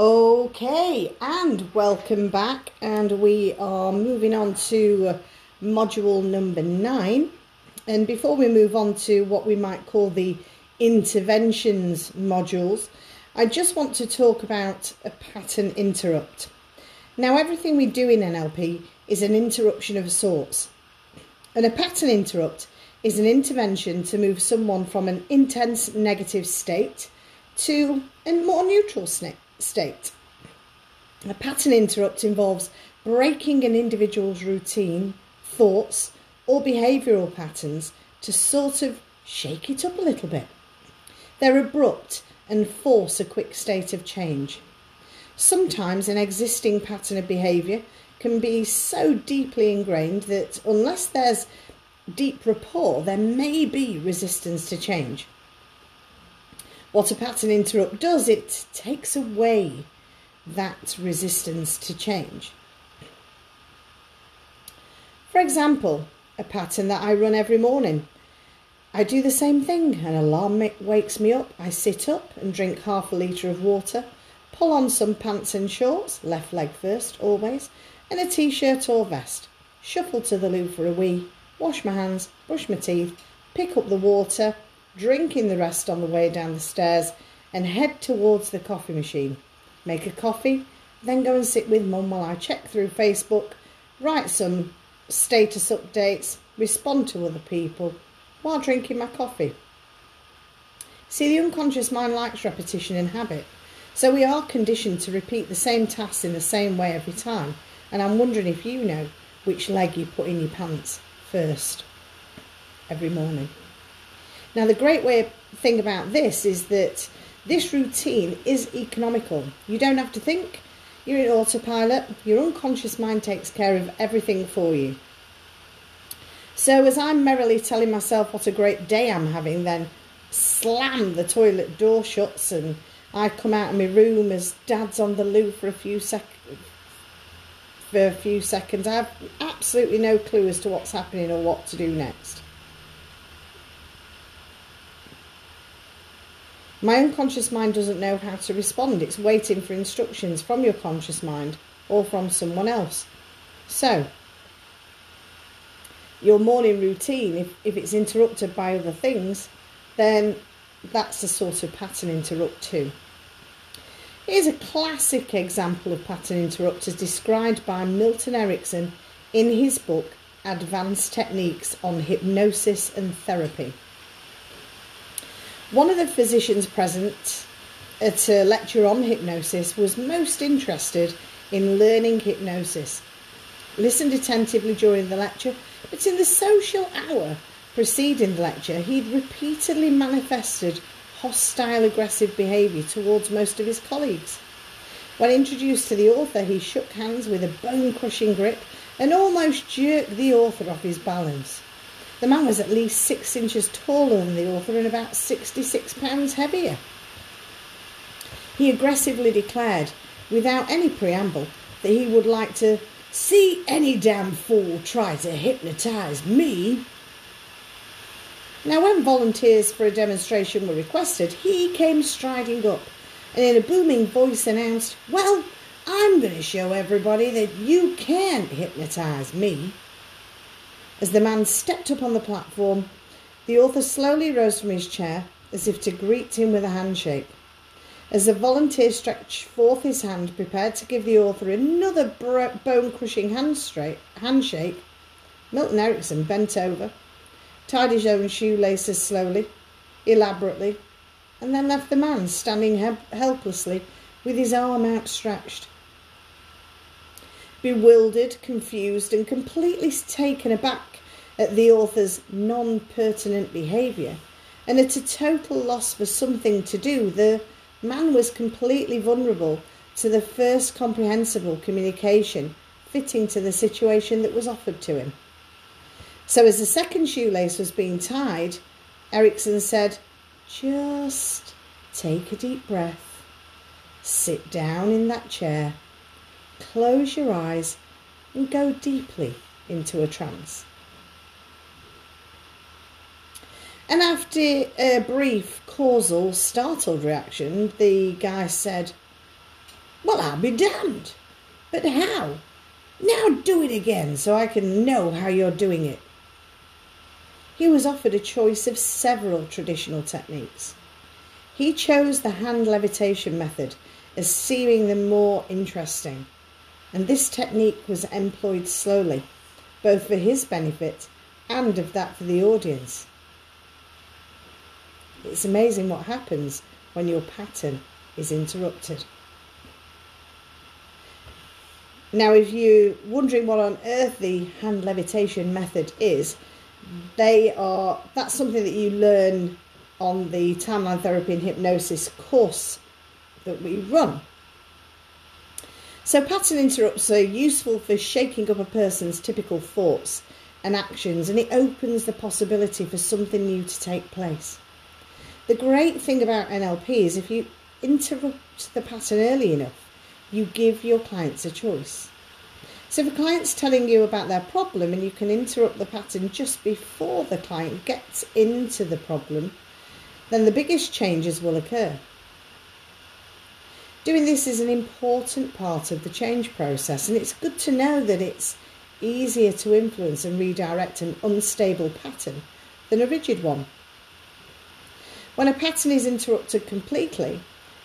Okay, and welcome back. And we are moving on to module number nine. And before we move on to what we might call the interventions modules, I just want to talk about a pattern interrupt. Now, everything we do in NLP is an interruption of sorts. And a pattern interrupt is an intervention to move someone from an intense negative state to a more neutral state. A pattern interrupt involves breaking an individual's routine, thoughts, or behavioural patterns to sort of shake it up a little bit. They're abrupt and force a quick state of change. Sometimes an existing pattern of behaviour can be so deeply ingrained that unless there's deep rapport, there may be resistance to change. What a pattern interrupt does, it takes away that resistance to change. For example, a pattern that I run every morning. I do the same thing. An alarm wakes me up. I sit up and drink half a litre of water pull on some pants and shorts, left leg first, always, and a t shirt or vest. Shuffle to the loo for a wee, wash my hands, brush my teeth, pick up the water, drinking the rest on the way down the stairs, and head towards the coffee machine. Make a coffee, then go and sit with mum while I check through Facebook, write some status updates, respond to other people while drinking my coffee. See, the unconscious mind likes repetition and habit. So we are conditioned to repeat the same tasks in the same way every time. And I'm wondering if you know which leg you put in your pants first every morning. Now, the great way thing about this is that this routine is economical. You don't have to think. You're in autopilot. Your unconscious mind takes care of everything for you. So, as I'm merrily telling myself what a great day I'm having, then slam the toilet door shuts and I come out of my room as Dad's on the loo for a few sec for a few seconds. I have absolutely no clue as to what's happening or what to do next. My unconscious mind doesn't know how to respond. It's waiting for instructions from your conscious mind or from someone else. So, your morning routine, if, if it's interrupted by other things, then that's a sort of pattern interrupt too. Here's a classic example of pattern interrupt as described by Milton Erickson in his book Advanced Techniques on Hypnosis and Therapy. One of the physicians present at a lecture on hypnosis was most interested in learning hypnosis. Listened attentively during the lecture, but in the social hour preceding the lecture, he'd repeatedly manifested hostile, aggressive behaviour towards most of his colleagues. When introduced to the author, he shook hands with a bone crushing grip and almost jerked the author off his balance. The man was at least six inches taller than the author and about 66 pounds heavier. He aggressively declared, without any preamble, that he would like to see any damn fool try to hypnotise me now, when volunteers for a demonstration were requested, he came striding up and in a booming voice announced, Well, I'm going to show everybody that you can't hypnotise me. As the man stepped up on the platform, the author slowly rose from his chair as if to greet him with a handshake. As the volunteer stretched forth his hand, prepared to give the author another bone crushing handshake, Milton Erickson bent over tied his own shoelaces slowly, elaborately, and then left the man standing helplessly with his arm outstretched. Bewildered, confused, and completely taken aback at the author's non pertinent behaviour, and at a total loss for something to do, the man was completely vulnerable to the first comprehensible communication fitting to the situation that was offered to him. So, as the second shoelace was being tied, Erickson said, Just take a deep breath, sit down in that chair, close your eyes, and go deeply into a trance. And after a brief, causal, startled reaction, the guy said, Well, I'll be damned. But how? Now do it again so I can know how you're doing it. He was offered a choice of several traditional techniques. He chose the hand levitation method as seeming the more interesting, and this technique was employed slowly, both for his benefit and of that for the audience. It's amazing what happens when your pattern is interrupted. Now, if you're wondering what on earth the hand levitation method is, they are that's something that you learn on the timeline therapy and hypnosis course that we run. So, pattern interrupts are useful for shaking up a person's typical thoughts and actions, and it opens the possibility for something new to take place. The great thing about NLP is if you interrupt the pattern early enough, you give your clients a choice. So if a client's telling you about their problem and you can interrupt the pattern just before the client gets into the problem, then the biggest changes will occur. Doing this is an important part of the change process, and it's good to know that it's easier to influence and redirect an unstable pattern than a rigid one. When a pattern is interrupted completely,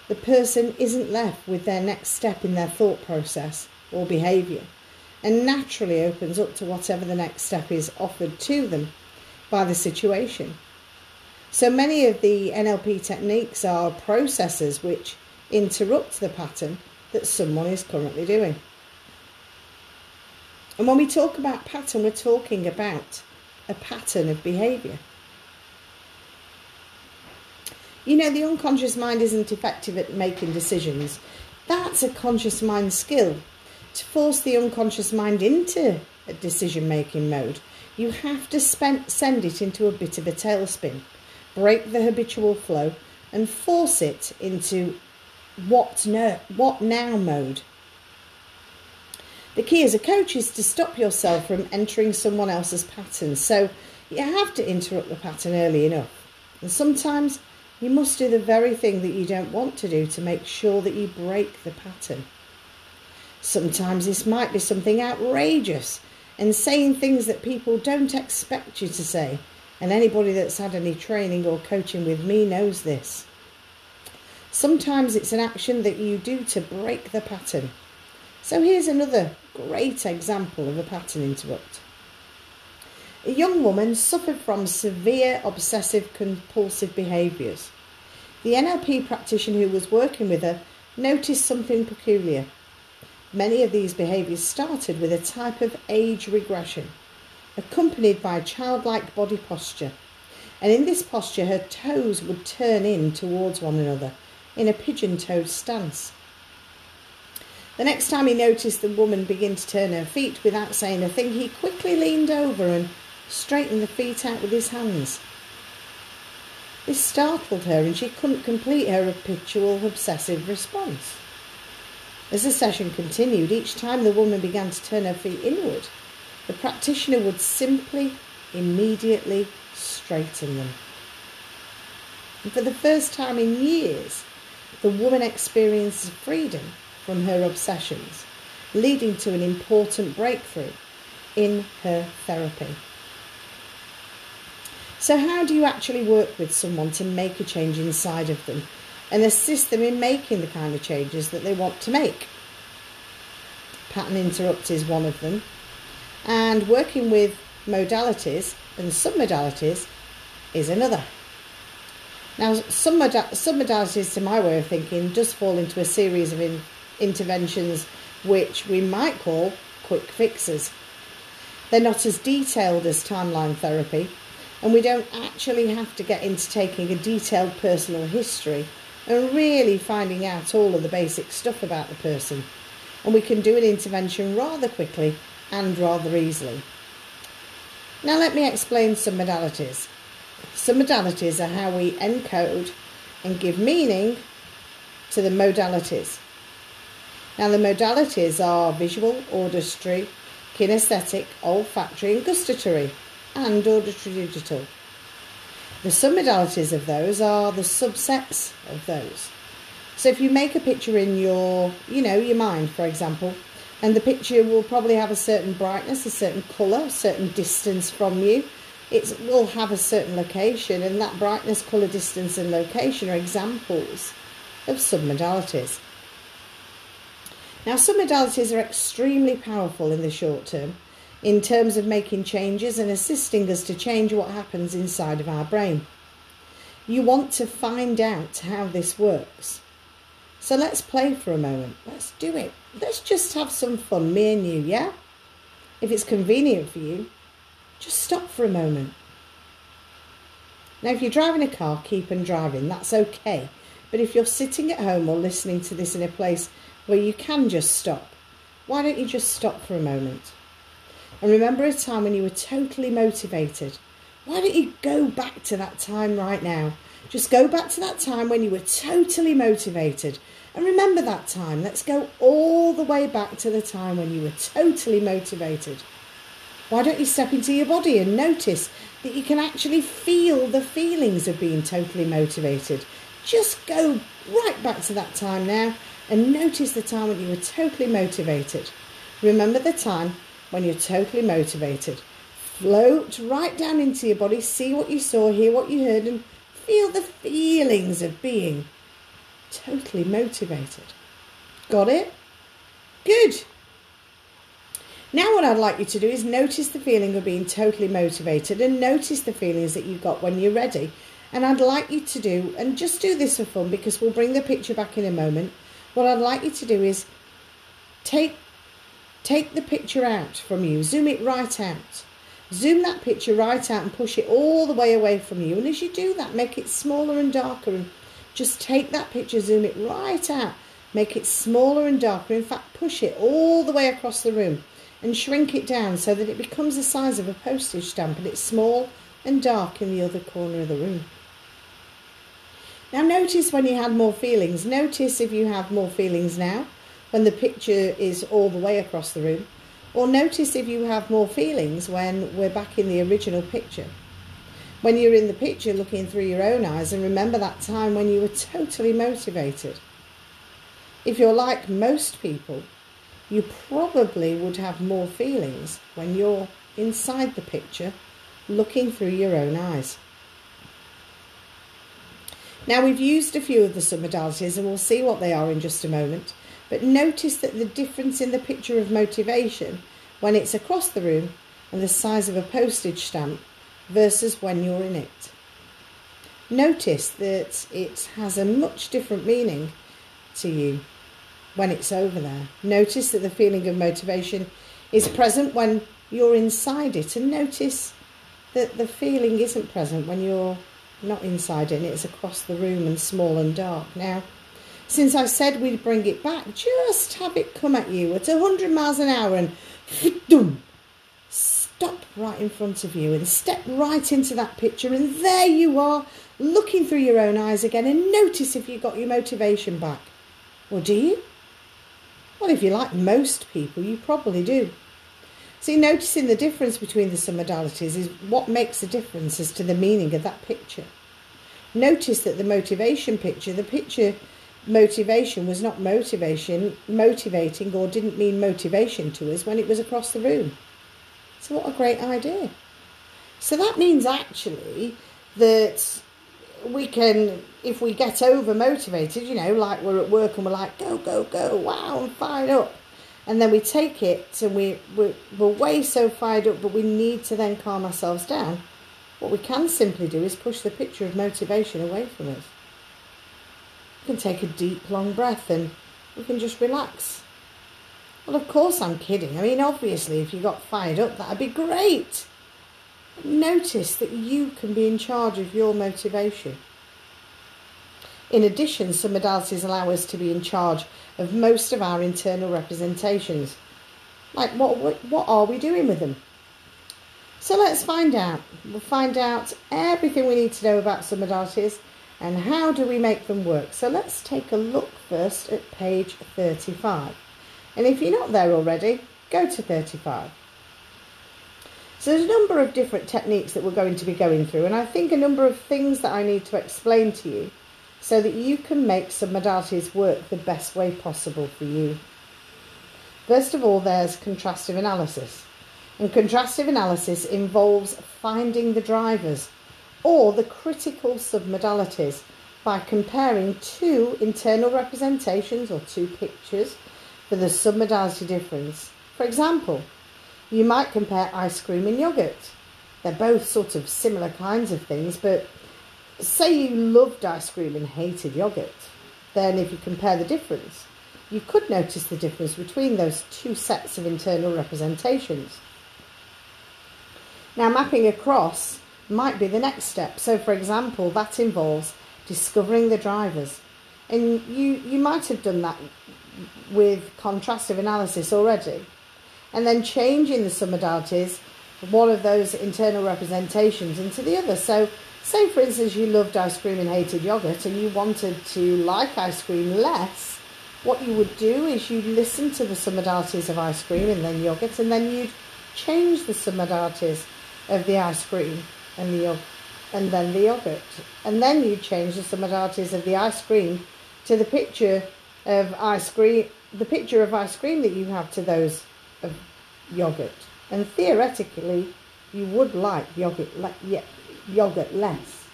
the person isn't left with their next step in their thought process or behaviour and naturally opens up to whatever the next step is offered to them by the situation. So many of the NLP techniques are processes which interrupt the pattern that someone is currently doing. And when we talk about pattern, we're talking about a pattern of behaviour. You know, the unconscious mind isn't effective at making decisions. That's a conscious mind skill. To force the unconscious mind into a decision making mode, you have to spend, send it into a bit of a tailspin, break the habitual flow, and force it into what, no, what now mode. The key as a coach is to stop yourself from entering someone else's pattern. So you have to interrupt the pattern early enough. And sometimes you must do the very thing that you don't want to do to make sure that you break the pattern. Sometimes this might be something outrageous and saying things that people don't expect you to say. And anybody that's had any training or coaching with me knows this. Sometimes it's an action that you do to break the pattern. So here's another great example of a pattern interrupt. A young woman suffered from severe obsessive compulsive behaviours. The NLP practitioner who was working with her noticed something peculiar. Many of these behaviours started with a type of age regression, accompanied by childlike body posture. And in this posture, her toes would turn in towards one another in a pigeon toed stance. The next time he noticed the woman begin to turn her feet without saying a thing, he quickly leaned over and straightened the feet out with his hands. This startled her and she couldn't complete her habitual obsessive response. As the session continued, each time the woman began to turn her feet inward, the practitioner would simply, immediately straighten them. And for the first time in years, the woman experiences freedom from her obsessions, leading to an important breakthrough in her therapy. So, how do you actually work with someone to make a change inside of them and assist them in making the kind of changes that they want to make? Pattern interrupt is one of them, and working with modalities and submodalities is another. Now, some, submodalities, to my way of thinking, does fall into a series of in- interventions which we might call quick fixes. They're not as detailed as timeline therapy, and we don't actually have to get into taking a detailed personal history and really finding out all of the basic stuff about the person. And we can do an intervention rather quickly and rather easily. Now, let me explain submodalities. Submodalities are how we encode and give meaning to the modalities. Now, the modalities are visual, auditory, kinesthetic, olfactory, and gustatory and auditory digital. The submodalities of those are the subsets of those. So if you make a picture in your, you know, your mind, for example, and the picture will probably have a certain brightness, a certain colour, a certain distance from you. It will have a certain location, and that brightness, colour, distance, and location are examples of submodalities. Now, submodalities are extremely powerful in the short term in terms of making changes and assisting us to change what happens inside of our brain. You want to find out how this works. So let's play for a moment. Let's do it. Let's just have some fun, me and you, yeah? If it's convenient for you, just stop for a moment. Now, if you're driving a car, keep on driving. That's okay. But if you're sitting at home or listening to this in a place where you can just stop, why don't you just stop for a moment? And remember a time when you were totally motivated. Why don't you go back to that time right now? Just go back to that time when you were totally motivated. And remember that time. Let's go all the way back to the time when you were totally motivated. Why don't you step into your body and notice that you can actually feel the feelings of being totally motivated? Just go right back to that time now and notice the time when you were totally motivated. Remember the time when you're totally motivated. Float right down into your body, see what you saw, hear what you heard, and feel the feelings of being totally motivated. Got it? Good. Now, what I'd like you to do is notice the feeling of being totally motivated and notice the feelings that you got when you're ready. And I'd like you to do, and just do this for fun because we'll bring the picture back in a moment. What I'd like you to do is take Take the picture out from you, zoom it right out. Zoom that picture right out and push it all the way away from you. And as you do that, make it smaller and darker. And just take that picture, zoom it right out, make it smaller and darker. In fact, push it all the way across the room and shrink it down so that it becomes the size of a postage stamp and it's small and dark in the other corner of the room. Now, notice when you had more feelings. Notice if you have more feelings now when the picture is all the way across the room, or notice if you have more feelings when we're back in the original picture. When you're in the picture looking through your own eyes and remember that time when you were totally motivated. If you're like most people, you probably would have more feelings when you're inside the picture looking through your own eyes. Now we've used a few of the submodalities and we'll see what they are in just a moment. But notice that the difference in the picture of motivation when it's across the room and the size of a postage stamp versus when you're in it. Notice that it has a much different meaning to you when it's over there. Notice that the feeling of motivation is present when you're inside it, and notice that the feeling isn't present when you're not inside it and it's across the room and small and dark. Now, since I said we'd bring it back, just have it come at you at 100 miles an hour and stop right in front of you and step right into that picture. And there you are, looking through your own eyes again and notice if you got your motivation back. Or do you? Well, if you're like most people, you probably do. See, noticing the difference between the submodalities is what makes a difference as to the meaning of that picture. Notice that the motivation picture, the picture motivation was not motivation, motivating, or didn't mean motivation to us when it was across the room. So, what a great idea. So, that means actually that we can, if we get over motivated, you know, like we're at work and we're like, go, go, go, wow, I'm fired up. And then we take it and we, we're, we're way so fired up, but we need to then calm ourselves down. What we can simply do is push the picture of motivation away from us. We can take a deep, long breath and we can just relax. Well, of course, I'm kidding. I mean, obviously, if you got fired up, that'd be great. Notice that you can be in charge of your motivation. In addition, submodalities allow us to be in charge of most of our internal representations. Like, what, what, what are we doing with them? So let's find out. We'll find out everything we need to know about submodalities and how do we make them work? So let's take a look first at page 35. And if you're not there already, go to 35. So there's a number of different techniques that we're going to be going through, and I think a number of things that I need to explain to you so that you can make submodalities work the best way possible for you. First of all, there's contrastive analysis. And contrastive analysis involves finding the drivers or the critical submodalities by comparing two internal representations or two pictures for the submodality difference. For example, you might compare ice cream and yogurt. They're both sort of similar kinds of things, but say you loved ice cream and hated yogurt, then if you compare the difference, you could notice the difference between those two sets of internal representations. Now, mapping across might be the next step. So, for example, that involves discovering the drivers. And you, you might have done that with contrastive analysis already. And then changing the submodalities, one of those internal representations into the other. So, say for instance, you loved ice cream and hated yogurt, and you wanted to like ice cream less what you would do is you'd listen to the submodalities of ice cream and then yogurt, and then you'd change the submodalities of the ice cream and the and then the yogurt, and then you'd change the submodalities of the ice cream to the picture of ice cream, the picture of ice cream that you have to those of yogurt, and theoretically, you would like yogurt yogurt less.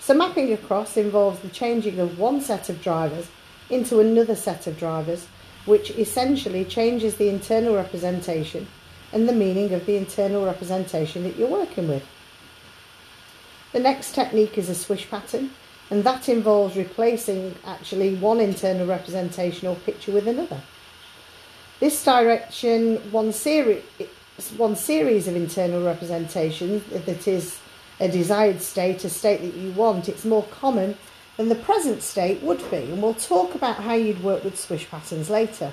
So mapping across involves the changing of one set of drivers into another set of drivers, which essentially changes the internal representation and the meaning of the internal representation that you're working with. The next technique is a swish pattern, and that involves replacing actually one internal representation or picture with another. This direction, one series, one series of internal representations that is a desired state, a state that you want, it's more common than the present state would be. And we'll talk about how you'd work with swish patterns later.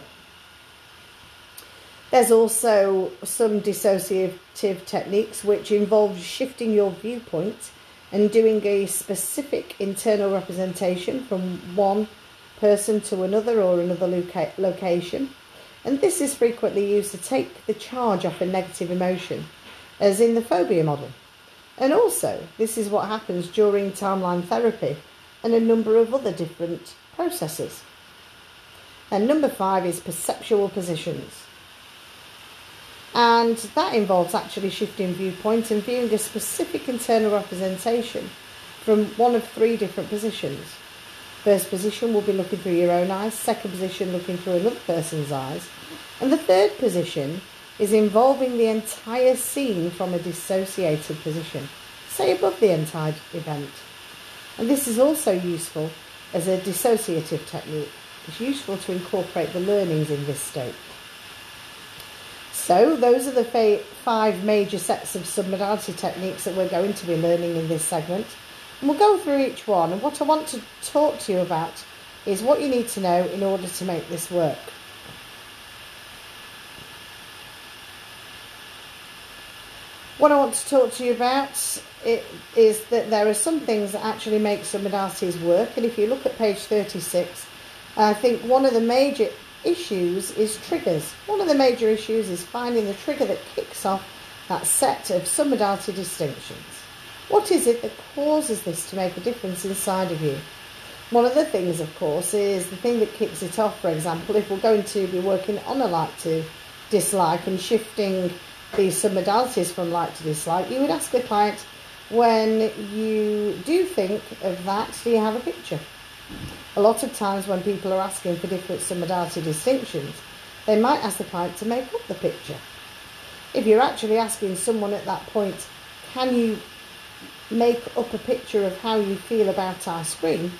There's also some dissociative techniques which involve shifting your viewpoint and doing a specific internal representation from one person to another or another loca- location. And this is frequently used to take the charge off a negative emotion, as in the phobia model. And also, this is what happens during timeline therapy and a number of other different processes. And number five is perceptual positions. And that involves actually shifting viewpoint and viewing a specific internal representation from one of three different positions. First position will be looking through your own eyes, second position looking through another person's eyes, and the third position is involving the entire scene from a dissociated position, say above the entire event. And this is also useful as a dissociative technique. It's useful to incorporate the learnings in this state. So those are the five major sets of submodality techniques that we're going to be learning in this segment. We'll go through each one. And what I want to talk to you about is what you need to know in order to make this work. What I want to talk to you about is that there are some things that actually make submodalities work. And if you look at page 36, I think one of the major issues is triggers. One of the major issues is finding the trigger that kicks off that set of submodality distinctions. What is it that causes this to make a difference inside of you? One of the things, of course, is the thing that kicks it off. For example, if we're going to be working on a like to dislike and shifting the submodalities from like to dislike, you would ask the client, when you do think of that, do you have a picture? A lot of times when people are asking for different submodality distinctions, they might ask the client to make up the picture. If you're actually asking someone at that point, can you make up a picture of how you feel about ice cream?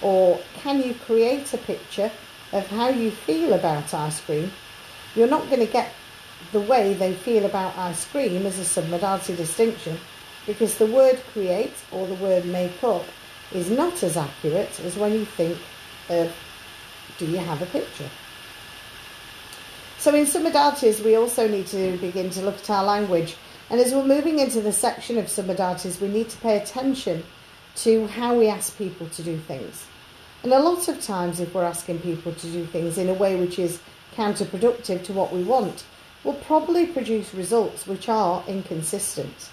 Or can you create a picture of how you feel about ice cream? You're not going to get the way they feel about ice cream as a submodality distinction because the word create or the word make up is not as accurate as when you think of do you have a picture? So in submodalities we also need to begin to look at our language and as we're moving into the section of submodalities we need to pay attention to how we ask people to do things. And a lot of times if we're asking people to do things in a way which is counterproductive to what we want, we'll probably produce results which are inconsistent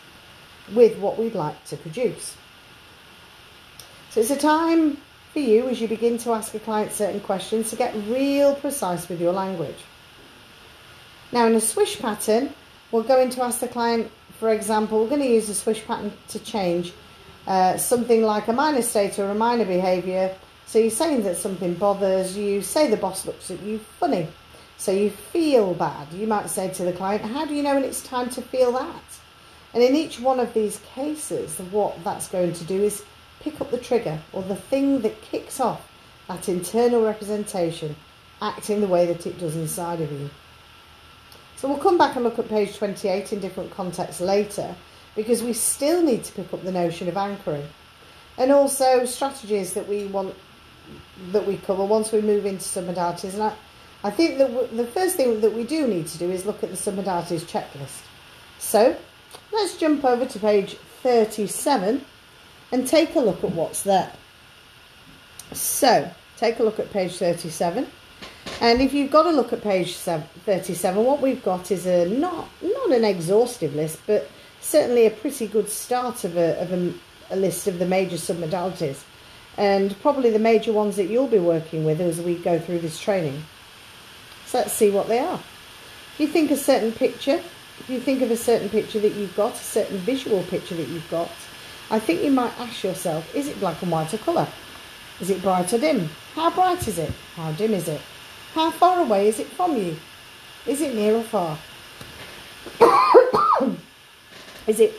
with what we'd like to produce. So it's a time for you as you begin to ask a client certain questions to get real precise with your language. Now, in a swish pattern, we're going to ask the client, for example, we're going to use a swish pattern to change uh, something like a minor state or a minor behaviour. So you're saying that something bothers you, say the boss looks at you funny. So you feel bad. You might say to the client, How do you know when it's time to feel that? And in each one of these cases, what that's going to do is pick up the trigger or the thing that kicks off that internal representation acting the way that it does inside of you. So we'll come back and look at page 28 in different contexts later because we still need to pick up the notion of anchoring and also strategies that we want that we cover once we move into submodalities. And I, I think that the first thing that we do need to do is look at the submodalities checklist. So let's jump over to page 37 and take a look at what's there. So take a look at page 37. And if you've got to look at page 37, what we've got is a not not an exhaustive list, but certainly a pretty good start of a, of a, a list of the major submodalities and probably the major ones that you'll be working with as we go through this training. So let's see what they are. If you think a certain picture, if you think of a certain picture that you've got, a certain visual picture that you've got, I think you might ask yourself, is it black and white or colour? Is it bright or dim? How bright is it? How dim is it? How far away is it from you? Is it near or far? is it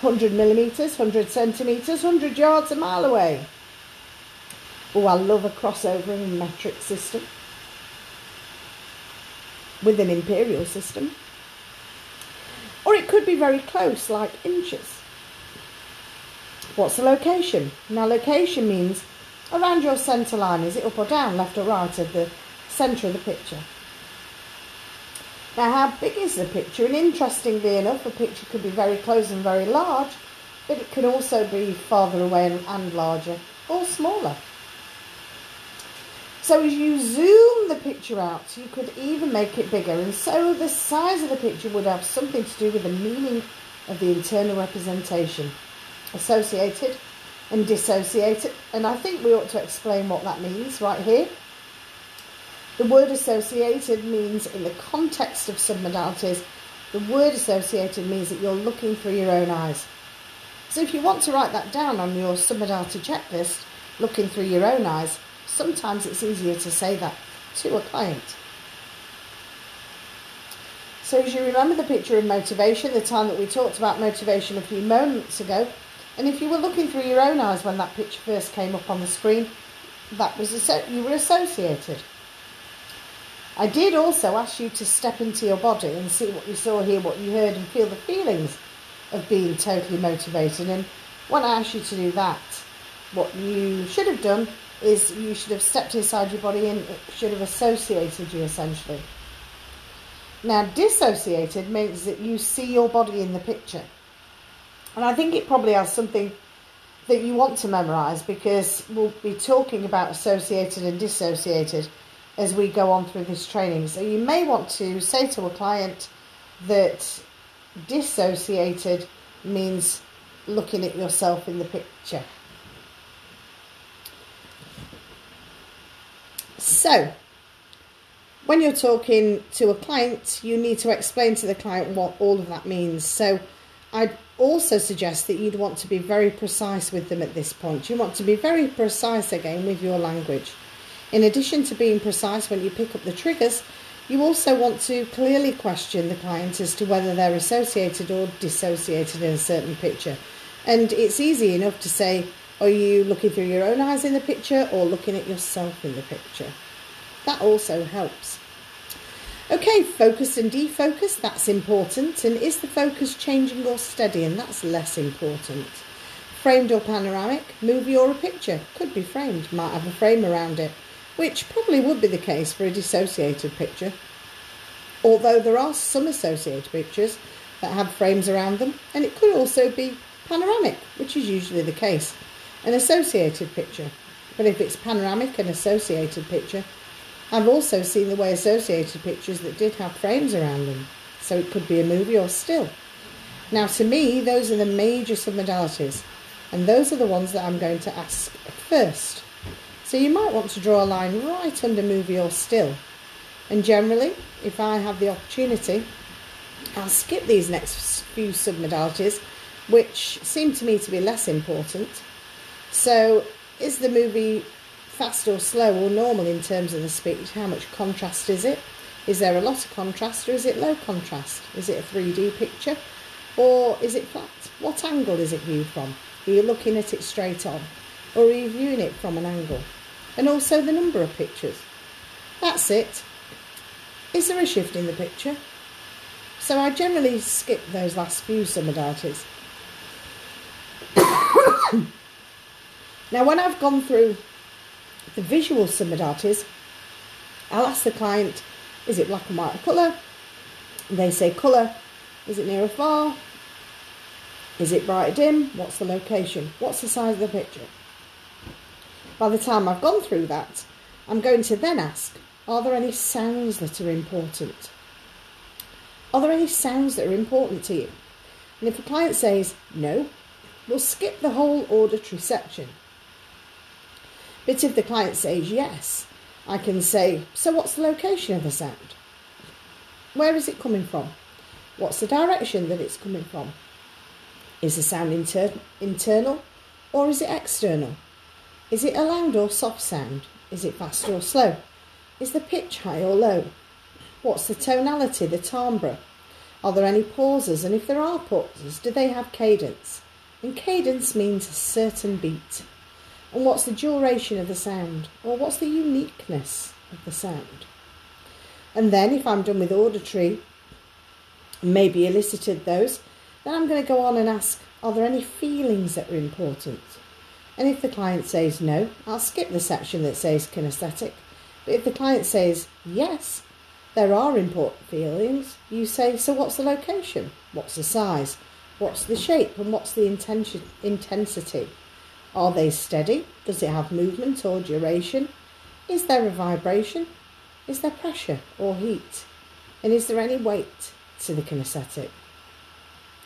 100 millimetres, 100 centimetres, 100 yards, a mile away? Oh, I love a crossover in metric system with an imperial system. Or it could be very close, like inches. What's the location? Now, location means around your centre line. Is it up or down, left or right of the centre of the picture? Now, how big is the picture? And interestingly enough, a picture could be very close and very large, but it can also be farther away and larger or smaller. So as you zoom the picture out, you could even make it bigger. And so the size of the picture would have something to do with the meaning of the internal representation associated and dissociated. And I think we ought to explain what that means right here. The word associated means, in the context of submodalities, the word associated means that you're looking through your own eyes. So if you want to write that down on your submodality checklist, looking through your own eyes, sometimes it's easier to say that to a client. So as you remember the picture of motivation, the time that we talked about motivation a few moments ago, and if you were looking through your own eyes when that picture first came up on the screen, that was you were associated. I did also ask you to step into your body and see what you saw, hear what you heard, and feel the feelings of being totally motivated. And when I asked you to do that, what you should have done is you should have stepped inside your body and it should have associated you essentially. Now, dissociated means that you see your body in the picture. And I think it probably has something that you want to memorise because we'll be talking about associated and dissociated as we go on through this training. So you may want to say to a client that dissociated means looking at yourself in the picture. So, when you're talking to a client, you need to explain to the client what all of that means. So, I'd also suggest that you'd want to be very precise with them at this point. You want to be very precise again with your language. In addition to being precise when you pick up the triggers, you also want to clearly question the client as to whether they're associated or dissociated in a certain picture. And it's easy enough to say, are you looking through your own eyes in the picture or looking at yourself in the picture? That also helps. Okay, focus and defocus, that's important. And is the focus changing or steady? And that's less important. Framed or panoramic, movie or a picture. Could be framed, might have a frame around it, which probably would be the case for a dissociated picture. Although there are some associated pictures that have frames around them, and it could also be panoramic, which is usually the case. An associated picture. But if it's panoramic and associated picture, I've also seen the way associated pictures that did have frames around them, so it could be a movie or still. Now, to me, those are the major submodalities And those are the ones that I'm going to ask first. So you might want to draw a line right under movie or still. And generally, if I have the opportunity, I'll skip these next few submodalities, which seem to me to be less important. So, is the movie fast or slow or normal in terms of the speed? How much contrast is it? Is there a lot of contrast or is it low contrast? Is it a 3D picture or is it flat? What angle is it viewed from? Are you looking at it straight on or are you viewing it from an angle? And also the number of pictures. That's it. Is there a shift in the picture? So I generally skip those last few submodalities. now when I've gone through the visual submodalities, I'll ask the client is it black and white or colour? They say colour. Is it near or far? Is it bright or dim? What's the location? What's the size of the picture? By the time I've gone through that, I'm going to then ask, are there any sounds that are important? Are there any sounds that are important to you? And if the client says no, we'll skip the whole auditory section. But if the client says yes, I can say, so what's the location of the sound? Where is it coming from? What's the direction that it's coming from? Is the sound inter- internal or is it external? Is it a loud or soft sound? Is it fast or slow? Is the pitch high or low? What's the tonality, the timbre? Are there any pauses? And if there are pauses, do they have cadence? And cadence means a certain beat. And what's the duration of the sound? Or what's the uniqueness of the sound? And then, if I'm done with auditory, maybe elicited those, then I'm going to go on and ask, are there any feelings that are important? And if the client says no, I'll skip the section that says kinesthetic. But if the client says yes, there are important feelings, you say, so what's the location? What's the size? What's the shape? And what's the intention, intensity? Are they steady? Does it have movement or duration? Is there a vibration? Is there pressure or heat? And is there any weight to the kinesthetic?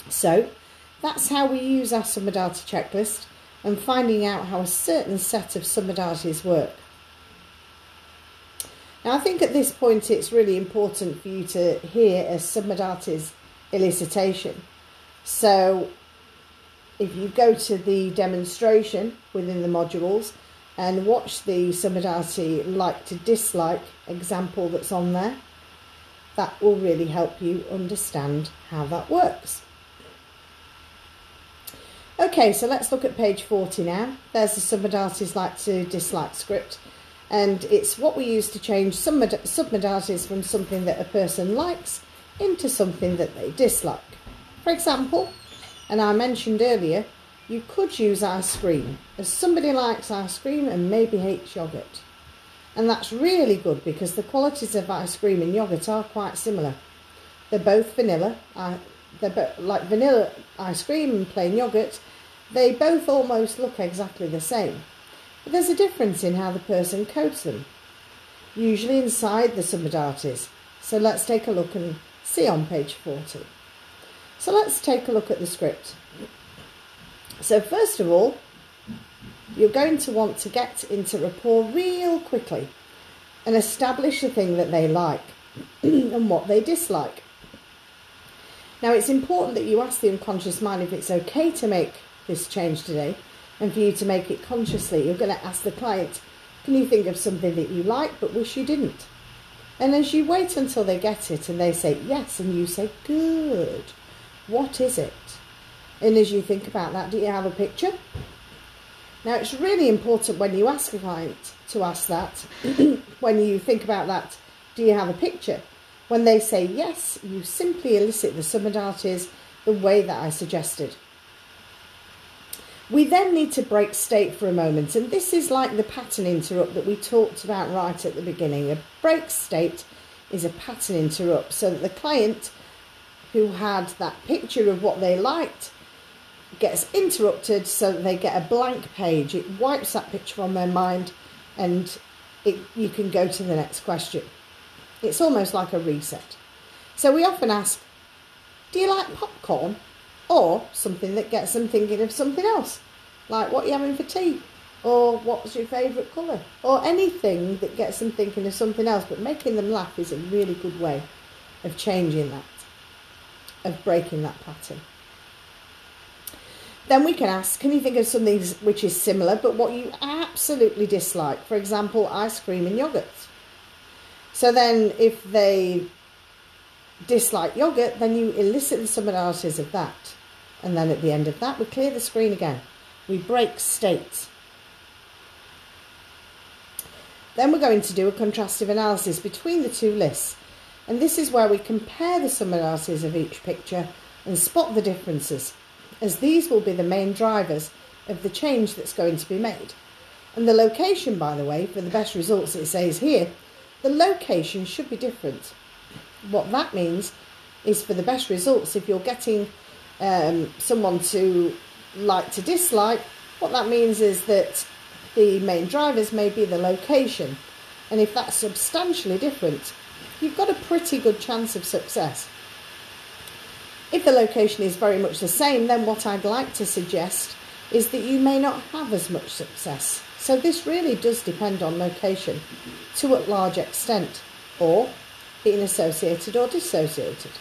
So that's how we use our submodality checklist and finding out how a certain set of submodalities work. Now, I think at this point it's really important for you to hear a submodalities elicitation. So, if you go to the demonstration within the modules and watch the submodality like to dislike example that's on there, that will really help you understand how that works. Okay, so let's look at page 40 now. There's the submodalities like to dislike script, and it's what we use to change submodalities from something that a person likes into something that they dislike. For example, and I mentioned earlier, you could use ice cream, as somebody likes ice cream and maybe hates yoghurt. And that's really good because the qualities of ice cream and yoghurt are quite similar. They're both vanilla, they're like vanilla ice cream and plain yoghurt, they both almost look exactly the same. But there's a difference in how the person codes them, usually inside the submodalities. So let's take a look and see on page 40. So let's take a look at the script. So first of all, you're going to want to get into rapport real quickly and establish the thing that they like and what they dislike. Now, it's important that you ask the unconscious mind if it's okay to make this change today and for you to make it consciously. You're going to ask the client, Can you think of something that you like but wish you didn't? And as you wait until they get it and they say yes, and you say, Good, what is it? And as you think about that, do you have a picture? Now, it's really important when you ask a client to ask that, when you think about that, do you have a picture? When they say yes, you simply elicit the submodalities the way that I suggested. We then need to break state for a moment, and this is like the pattern interrupt that we talked about right at the beginning. A break state is a pattern interrupt so that the client who had that picture of what they liked gets interrupted so that they get a blank page. It wipes that picture from their mind and it, you can go to the next question. It's almost like a reset. So we often ask, Do you like popcorn? Or something that gets them thinking of something else. like what are you're having for tea, or what's your favourite colour, or anything that gets them thinking of something else. But making them laugh is a really good way of changing that, of breaking that pattern. Then we can ask, can you think of something which is similar but what you absolutely dislike? For example, ice cream and yogurt. So then, if they dislike yogurt, then you elicit the similarities of that. And then at the end of that, we clear the screen again. We break state. Then we're going to do a contrastive analysis between the two lists. And this is where we compare the similarities of each picture and spot the differences, as these will be the main drivers of the change that's going to be made. And the location, by the way, for the best results it says here, the location should be different. What that means is for the best results, if you're getting um, someone to like to dislike, what that means is that the main drivers may be the location. And if that's substantially different, you've got a pretty good chance of success. If the location is very much the same, then what I'd like to suggest is that you may not have as much success. So this really does depend on location to a large extent, or being associated or dissociated.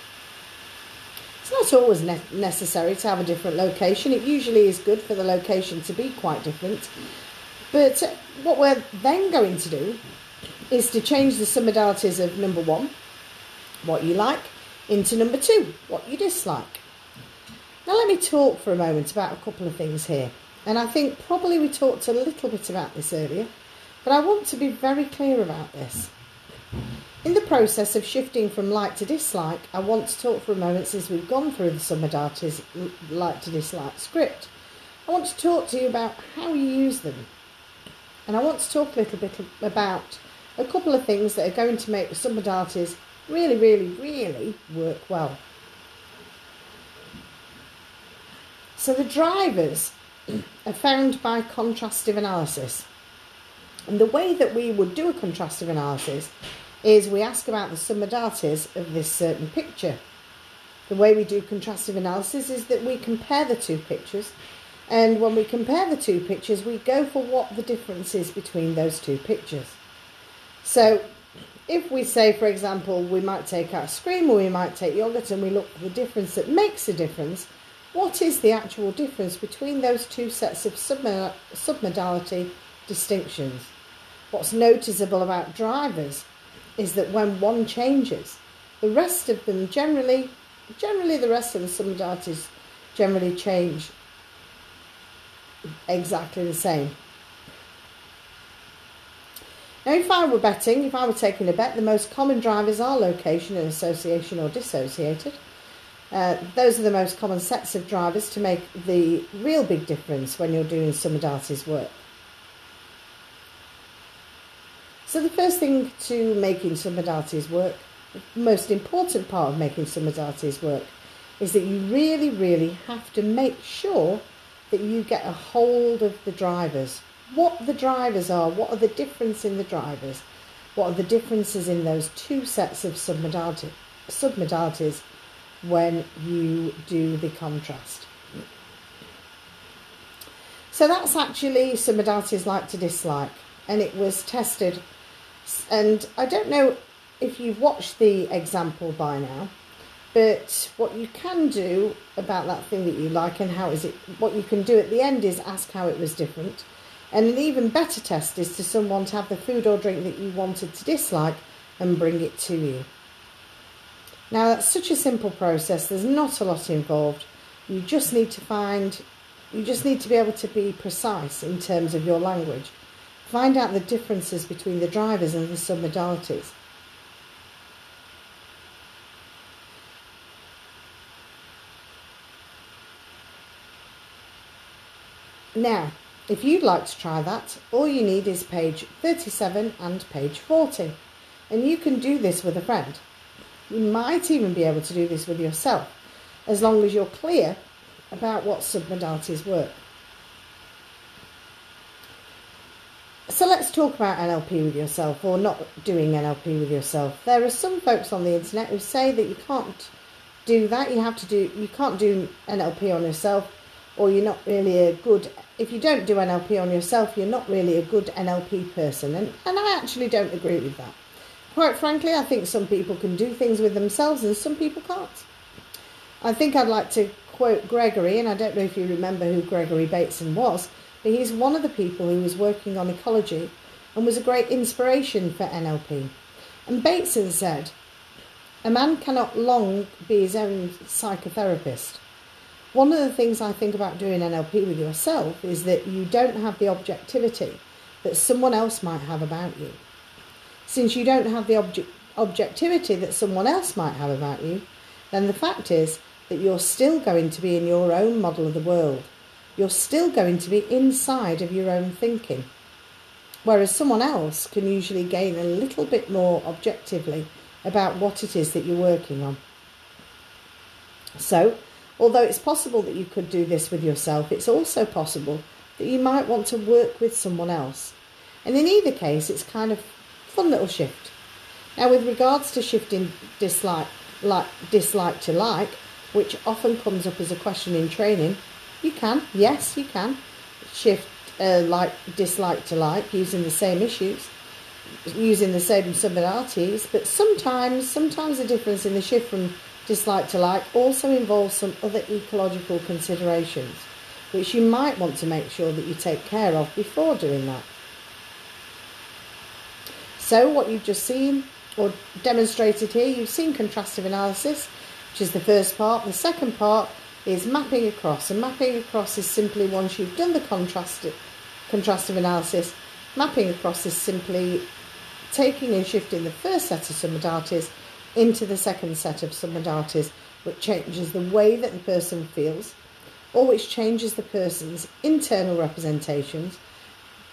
It's not always ne- necessary to have a different location. It usually is good for the location to be quite different. But what we're then going to do is to change the submodalities of number one, what you like, into number two, what you dislike. Now, let me talk for a moment about a couple of things here. And I think probably we talked a little bit about this earlier, but I want to be very clear about this. In the process of shifting from like to dislike, I want to talk for a moment since we've gone through the submodalities like to dislike script. I want to talk to you about how you use them. And I want to talk a little bit about a couple of things that are going to make the submodalities really, really, really work well. So the drivers are found by contrastive analysis. And the way that we would do a contrastive analysis is we ask about the submodalities of this certain picture. The way we do contrastive analysis is that we compare the two pictures, and when we compare the two pictures, we go for what the difference is between those two pictures. So, if we say, for example, we might take ice cream or we might take yogurt and we look for the difference that makes a difference, what is the actual difference between those two sets of submodality distinctions? What's noticeable about drivers is that when one changes, the rest of them generally, generally the rest of the submodalities generally change exactly the same. Now, if I were betting, if I were taking a bet, the most common drivers are location and association or dissociated. Uh, those are the most common sets of drivers to make the real big difference when you're doing submodalities work. So the first thing to making submodalities work, the most important part of making submodalities work, is that you really, really have to make sure that you get a hold of the drivers. What the drivers are, what are the difference in the drivers, what are the differences in those two sets of submodality, submodalities when you do the contrast. So that's actually submodalities like to dislike, and it was tested. And I don't know if you've watched the example by now, but what you can do about that thing that you like and how is it, what you can do at the end is ask how it was different. And an even better test is to someone to have the food or drink that you wanted to dislike and bring it to you. Now, that's such a simple process, there's not a lot involved. You just need to find, you just need to be able to be precise in terms of your language. Find out the differences between the drivers and the submodalities. Now, if you'd like to try that, all you need is page 37 and page 40. And you can do this with a friend. You might even be able to do this with yourself, as long as you're clear about what submodalities work. So let's talk about NLP with yourself or not doing NLP with yourself. There are some folks on the internet who say that you can't do that. You have to do you can't do NLP on yourself or you're not really a good if you don't do NLP on yourself, you're not really a good NLP person. And, and I actually don't agree with that. Quite frankly, I think some people can do things with themselves and some people can't. I think I'd like to quote Gregory, and I don't know if you remember who Gregory Bateson was, but he's one of the people who was working on ecology and was a great inspiration for NLP. And Bateson said, A man cannot long be his own psychotherapist. One of the things I think about doing NLP with yourself is that you don't have the objectivity that someone else might have about you. Since you don't have the obje- objectivity that someone else might have about you, then the fact is that you're still going to be in your own model of the world. You're still going to be inside of your own thinking. Whereas someone else can usually gain a little bit more objectively about what it is that you're working on. So, Although it's possible that you could do this with yourself, it's also possible that you might want to work with someone else. And in either case, it's kind of fun little shift. Now, with regards to shifting dislike, like dislike to like, which often comes up as a question in training, you can, yes, you can shift uh, like dislike to like using the same issues, using the same similarities, But sometimes, sometimes the difference in the shift from dislike to like also involves some other ecological considerations, which you might want to make sure that you take care of before doing that. So, what you've just seen or demonstrated here, you've seen contrastive analysis, which is the first part. The second part is mapping across, and mapping across is simply once you've done the contrastive, contrastive analysis, mapping across is simply taking and shifting the first set of submodalities into the second set of submodalities, which changes the way that the person feels, or which changes the person's internal representations,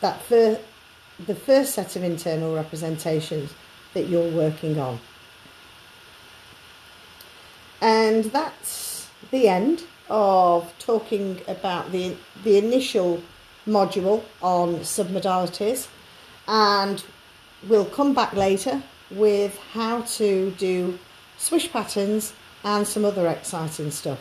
that fir- the first set of internal representations that you're working on. And that's the end of talking about the, the initial module on submodalities. And we'll come back later with how to do swish patterns and some other exciting stuff.